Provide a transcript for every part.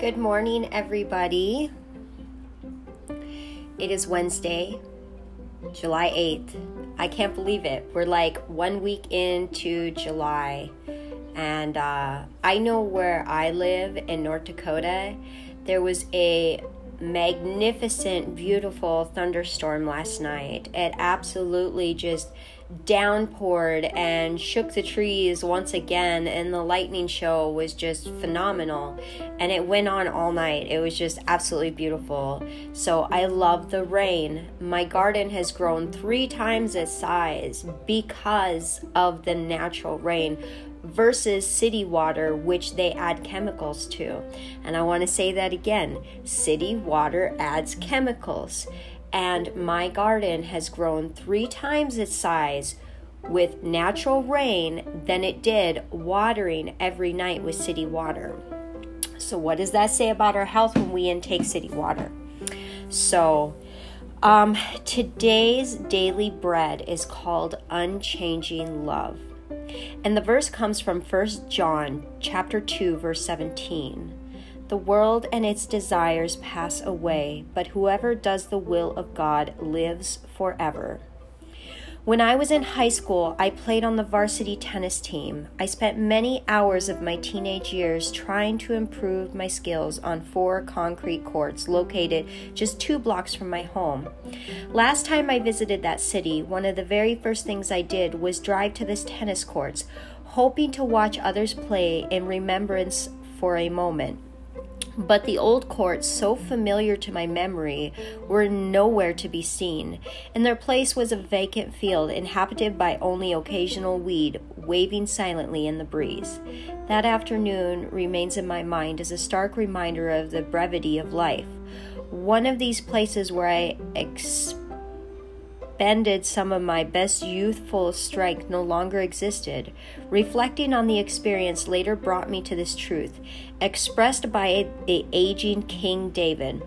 Good morning, everybody. It is Wednesday, July 8th. I can't believe it. We're like one week into July. And uh, I know where I live in North Dakota, there was a magnificent, beautiful thunderstorm last night. It absolutely just downpoured and shook the trees once again and the lightning show was just phenomenal. And it went on all night. It was just absolutely beautiful. So i love the rain. My garden has grown three times its size because of the natural rain versus city water, which they add chemicals to. And I want to say that again city water adds chemicals and my garden has grown three times its size with natural rain than it did watering every night with city water. So, what does that say about our health when we intake city water? So, um, today's daily bread is called unchanging love. And the verse comes from 1 John chapter 2 verse 17. The world and its desires pass away, but whoever does the will of God lives forever. When I was in high school, I played on the varsity tennis team. I spent many hours of my teenage years trying to improve my skills on four concrete courts located just two blocks from my home. Last time I visited that city, one of the very first things I did was drive to this tennis courts, hoping to watch others play in remembrance for a moment. But the old courts, so familiar to my memory, were nowhere to be seen. and their place was a vacant field inhabited by only occasional weed waving silently in the breeze. That afternoon remains in my mind as a stark reminder of the brevity of life. One of these places where I experienced some of my best youthful strength no longer existed. Reflecting on the experience later brought me to this truth, expressed by the aging King David.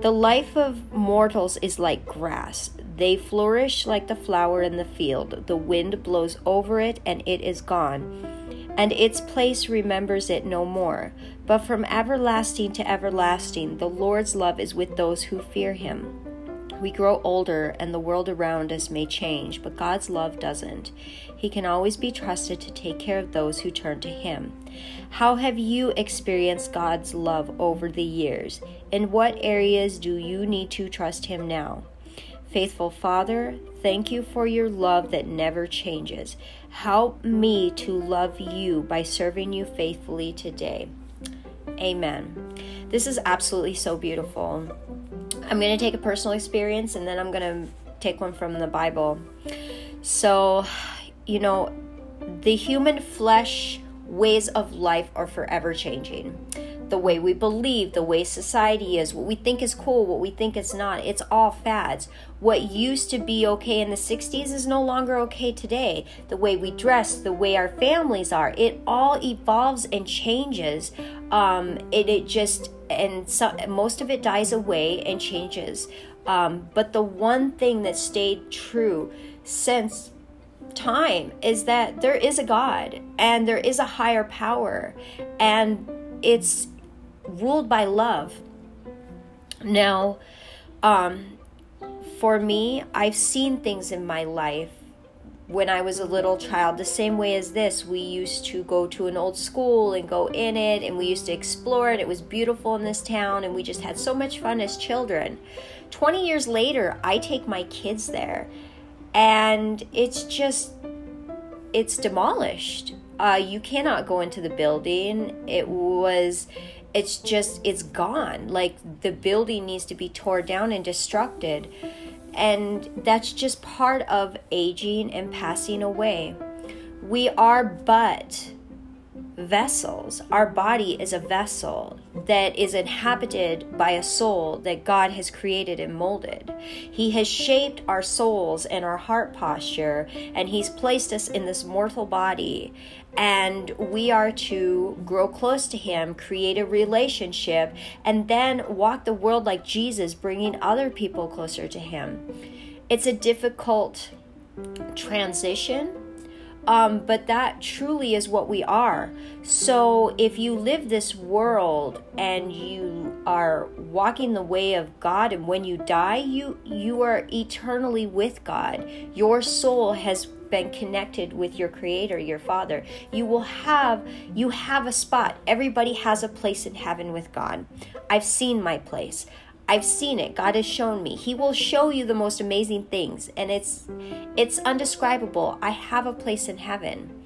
The life of mortals is like grass. They flourish like the flower in the field. The wind blows over it, and it is gone, and its place remembers it no more. But from everlasting to everlasting, the Lord's love is with those who fear him. We grow older and the world around us may change, but God's love doesn't. He can always be trusted to take care of those who turn to Him. How have you experienced God's love over the years? In what areas do you need to trust Him now? Faithful Father, thank you for your love that never changes. Help me to love you by serving you faithfully today. Amen. This is absolutely so beautiful. I'm going to take a personal experience and then I'm going to take one from the Bible. So, you know, the human flesh ways of life are forever changing. The way we believe, the way society is, what we think is cool, what we think is not, it's all fads. What used to be okay in the 60s is no longer okay today. The way we dress, the way our families are, it all evolves and changes. Um, it, it just and so, most of it dies away and changes. Um, but the one thing that stayed true since time is that there is a God and there is a higher power, and it's ruled by love. Now, um, for me, I've seen things in my life when I was a little child, the same way as this, we used to go to an old school and go in it, and we used to explore it. It was beautiful in this town, and we just had so much fun as children. 20 years later, I take my kids there, and it's just, it's demolished. Uh, you cannot go into the building. It was, it's just, it's gone. Like the building needs to be torn down and destructed and that's just part of aging and passing away. We are but vessels. Our body is a vessel that is inhabited by a soul that God has created and molded. He has shaped our souls and our heart posture, and He's placed us in this mortal body. And we are to grow close to Him, create a relationship, and then walk the world like Jesus, bringing other people closer to Him. It's a difficult transition Um, but that truly is what we are. So if you live this world and you are walking the way of God, and when you die, you you are eternally with God. Your soul has been connected with your creator your father you will have you have a spot everybody has a place in heaven with god i've seen my place I've seen it. God has shown me. He will show you the most amazing things and it's it's undescribable. I have a place in heaven.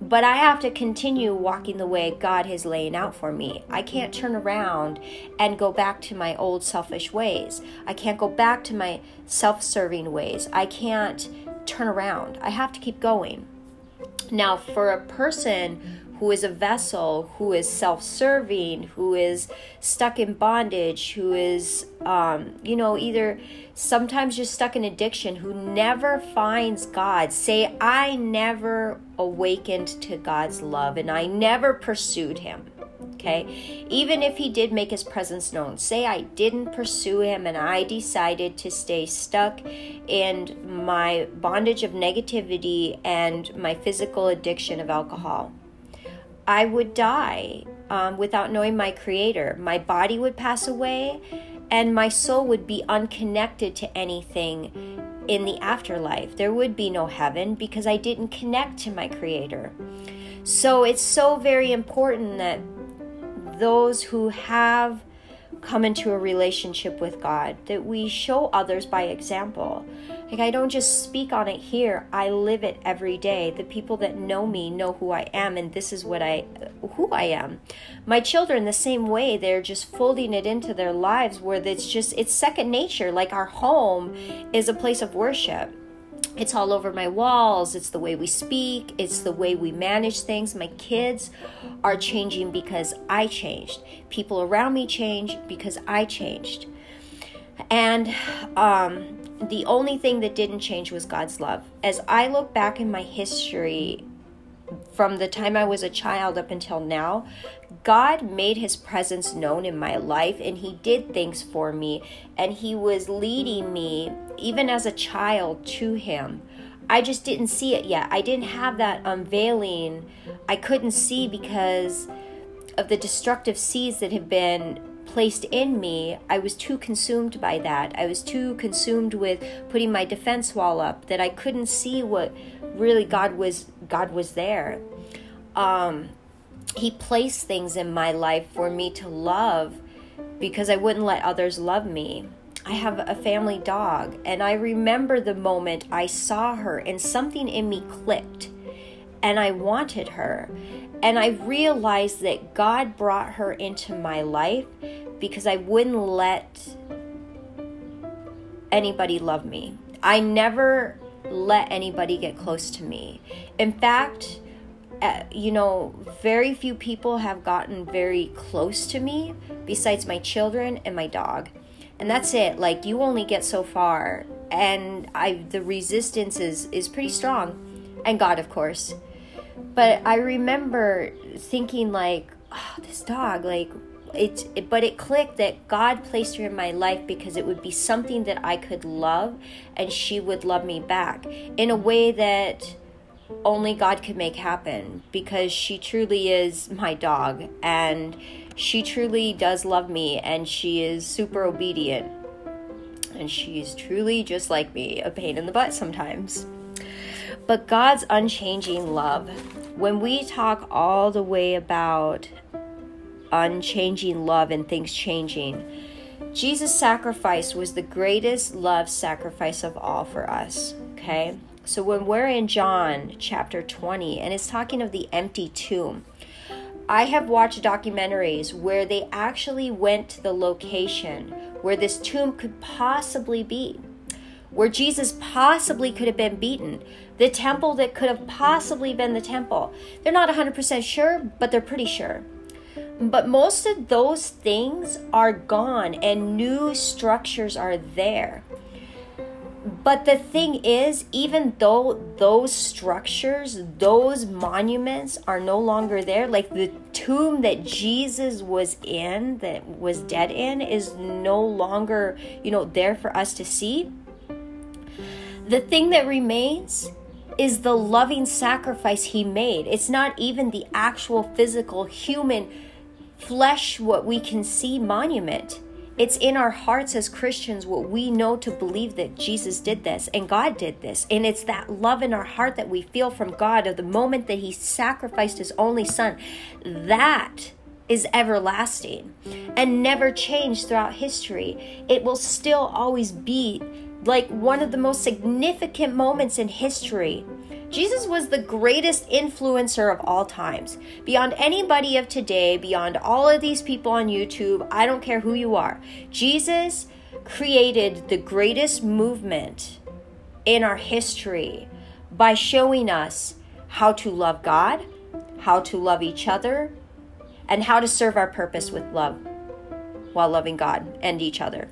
But I have to continue walking the way God has laid out for me. I can't turn around and go back to my old selfish ways. I can't go back to my self-serving ways. I can't turn around. I have to keep going. Now, for a person who is a vessel, who is self serving, who is stuck in bondage, who is, um, you know, either sometimes just stuck in addiction, who never finds God. Say, I never awakened to God's love and I never pursued Him. Okay, even if He did make His presence known, say, I didn't pursue Him and I decided to stay stuck in my bondage of negativity and my physical addiction of alcohol I would die um, without knowing my Creator. My body would pass away, and my soul would be unconnected to anything in the afterlife. There would be no heaven because I didn't connect to my Creator. So it's so very important that those who have come into a relationship with God, that we show others by example. Like, I don't just speak on it here, I live it every day. The people that know me know who I am, and this is what I, who I am. My children, the same way, they're just folding it into their lives where it's just, it's second nature. Like, our home is a place of worship it's all over my walls. It's the way we speak. It's the way we manage things. My kids are changing because I changed. People around me change because I changed. And um, the only thing that didn't change was God's love. As I look back in my history, from the time I was a child up until now, God made his presence known in my life and he did things for me and he was leading me even as a child to him. I just didn't see it yet. I didn't have that unveiling. I couldn't see because of the destructive seeds that have been placed in me. I was too consumed by that. I was too consumed with putting my defense wall up that I couldn't see what really God was God was there. Um, he placed things in my life for me to love because I wouldn't let others love me. I have a family dog, and I remember the moment I saw her and something in me clicked, and I wanted her. And I realized that God brought her into my life because I wouldn't let anybody love me. I never let anybody get close to me. In fact, uh, you know, very few people have gotten very close to me besides my children and my dog. And that's it. Like you only get so far and I the resistance is is pretty strong and God of course. But I remember thinking like, oh, this dog like it's it, but it clicked that God placed her in my life because it would be something that I could love and she would love me back in a way that only God could make happen because she truly is my dog and she truly does love me and she is super obedient and she's truly just like me, a pain in the butt sometimes. But God's unchanging love, when we talk all the way about unchanging love and things changing, Jesus' sacrifice was the greatest love sacrifice of all for us. Okay? So when we're in John chapter 20 and it's talking of the empty tomb, I have watched documentaries where they actually went to the location where this tomb could possibly be, where Jesus possibly could have been beaten, the temple that could have possibly been the temple. They're not 100% sure, but they're pretty sure. But most of those things are gone and new structures are there. But the thing is, even though those structures, those monuments are no longer there, like the tomb that Jesus was in, that was dead in, is no longer, you know, there for us to see. The thing that remains is the loving sacrifice he made. It's not even the actual physical human flesh, what we can see monument. It's in our hearts as Christians what we know to believe that Jesus did this and God did this. And it's that love in our heart that we feel from God of the moment that He sacrificed His only Son. That is everlasting and never change throughout history. It will still always be like one of the most significant moments in history. Jesus was the greatest influencer of all times. Beyond anybody of today, beyond all of these people on YouTube, I don't care who you are. Jesus created the greatest movement in our history by showing us how to love God, how to love each other, and how to serve our purpose with love while loving God and each other.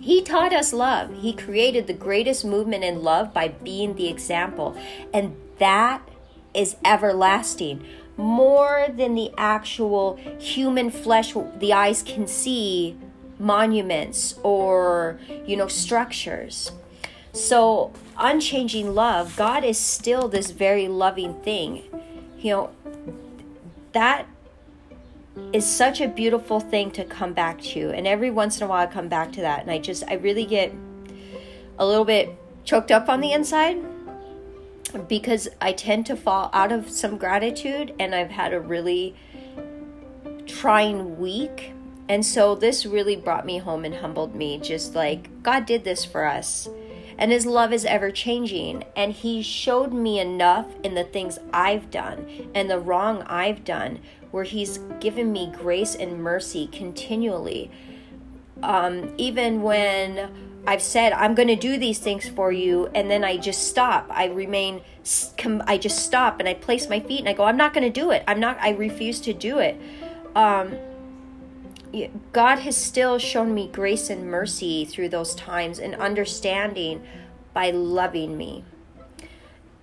He taught us love. He created the greatest movement in love by being the example. And that is everlasting. More than the actual human flesh the eyes can see monuments or, you know, structures. So, unchanging love, God is still this very loving thing. You know, that is such a beautiful thing to come back to. And every once in a while, I come back to that. And I just, I really get a little bit choked up on the inside because I tend to fall out of some gratitude and I've had a really trying week. And so this really brought me home and humbled me. Just like God did this for us. And his love is ever changing. And he showed me enough in the things I've done and the wrong I've done where He's given me grace and mercy continually. Um, even when I've said, I'm going to do these things for you, and then I just stop. I remain, I just stop and I place my feet and I go, I'm not going to do it. I'm not, I refuse to do it. Um, God has still shown me grace and mercy through those times and understanding by loving me.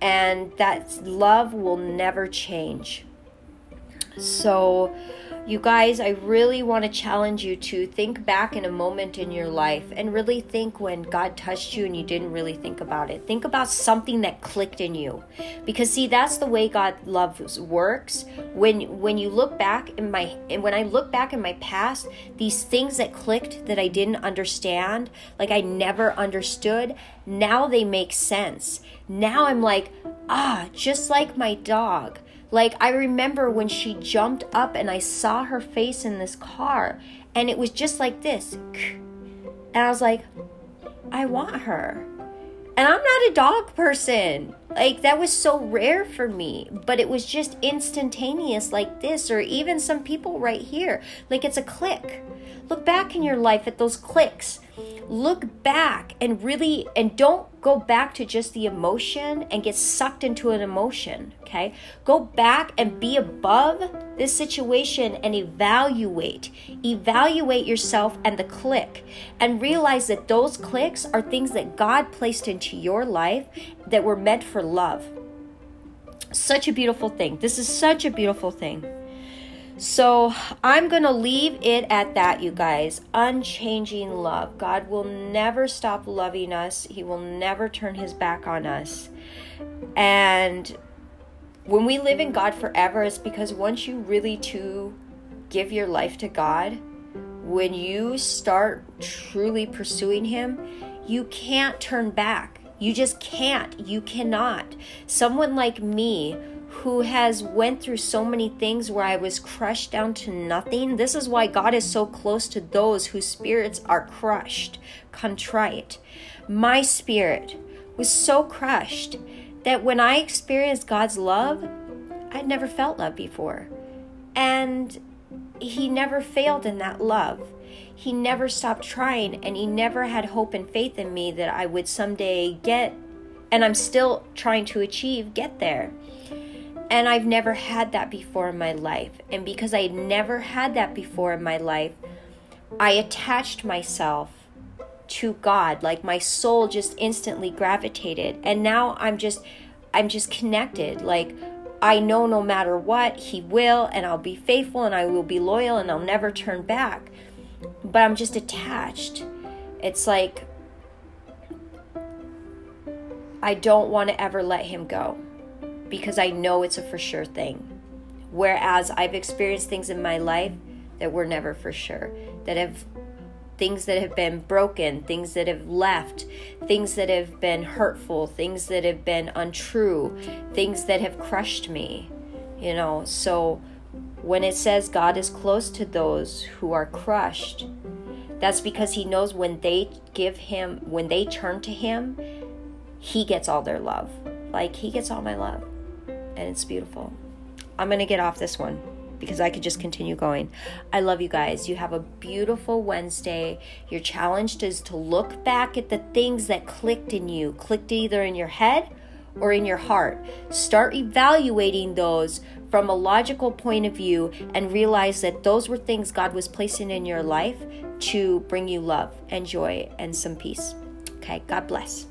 And that love will never change. So, you guys, I really want to challenge you to think back in a moment in your life and really think when God touched you and you didn't really think about it. Think about something that clicked in you. Because see, that's the way God loves works. When when you look back in my and when I look back in my past, these things that clicked that I didn't understand, like I never understood, now they make sense. Now I'm like, ah, just like my dog like, I remember when she jumped up and I saw her face in this car, and it was just like this. And I was like, I want her. And I'm not a dog person. Like, that was so rare for me, but it was just instantaneous, like this, or even some people right here. Like, it's a click. Look back in your life at those clicks. Look back and really, and don't go back to just the emotion and get sucked into an emotion, okay? Go back and be above this situation and evaluate. Evaluate yourself and the click and realize that those clicks are things that God placed into your life that were meant for love. Such a beautiful thing. This is such a beautiful thing. So I'm going to leave it at that, you guys. Unchanging love. God will never stop loving us, He will never turn His back on us. And when we live in God forever, it's because once you really to give your life to God, when you start truly pursuing Him, you can't turn back. You just can't. You cannot. Someone like me who has went through so many things where I was crushed down to nothing. This is why God is so close to those whose spirits are crushed, contrite. My spirit was so crushed that when I experienced God's love, I'd never felt love before. And he never failed in that love. He never stopped trying and he never had hope and faith in me that I would someday get and I'm still trying to achieve get there. And I've never had that before in my life. And because I had never had that before in my life, I attached myself to God. Like my soul just instantly gravitated. And now I'm just I'm just connected. Like I know no matter what, he will and I'll be faithful and I will be loyal and I'll never turn back. But I'm just attached. It's like I don't want to ever let him go because I know it's a for sure thing. Whereas I've experienced things in my life that were never for sure, that have things that have been broken, things that have left, things that have been hurtful, things that have been untrue, things that have crushed me. You know, so when it says God is close to those who are crushed, that's because he knows when they give him, when they turn to him, he gets all their love. Like he gets all my love. And it's beautiful. I'm going to get off this one because I could just continue going. I love you guys. You have a beautiful Wednesday. Your challenge is to look back at the things that clicked in you, clicked either in your head or in your heart. Start evaluating those from a logical point of view and realize that those were things God was placing in your life to bring you love and joy and some peace. Okay, God bless.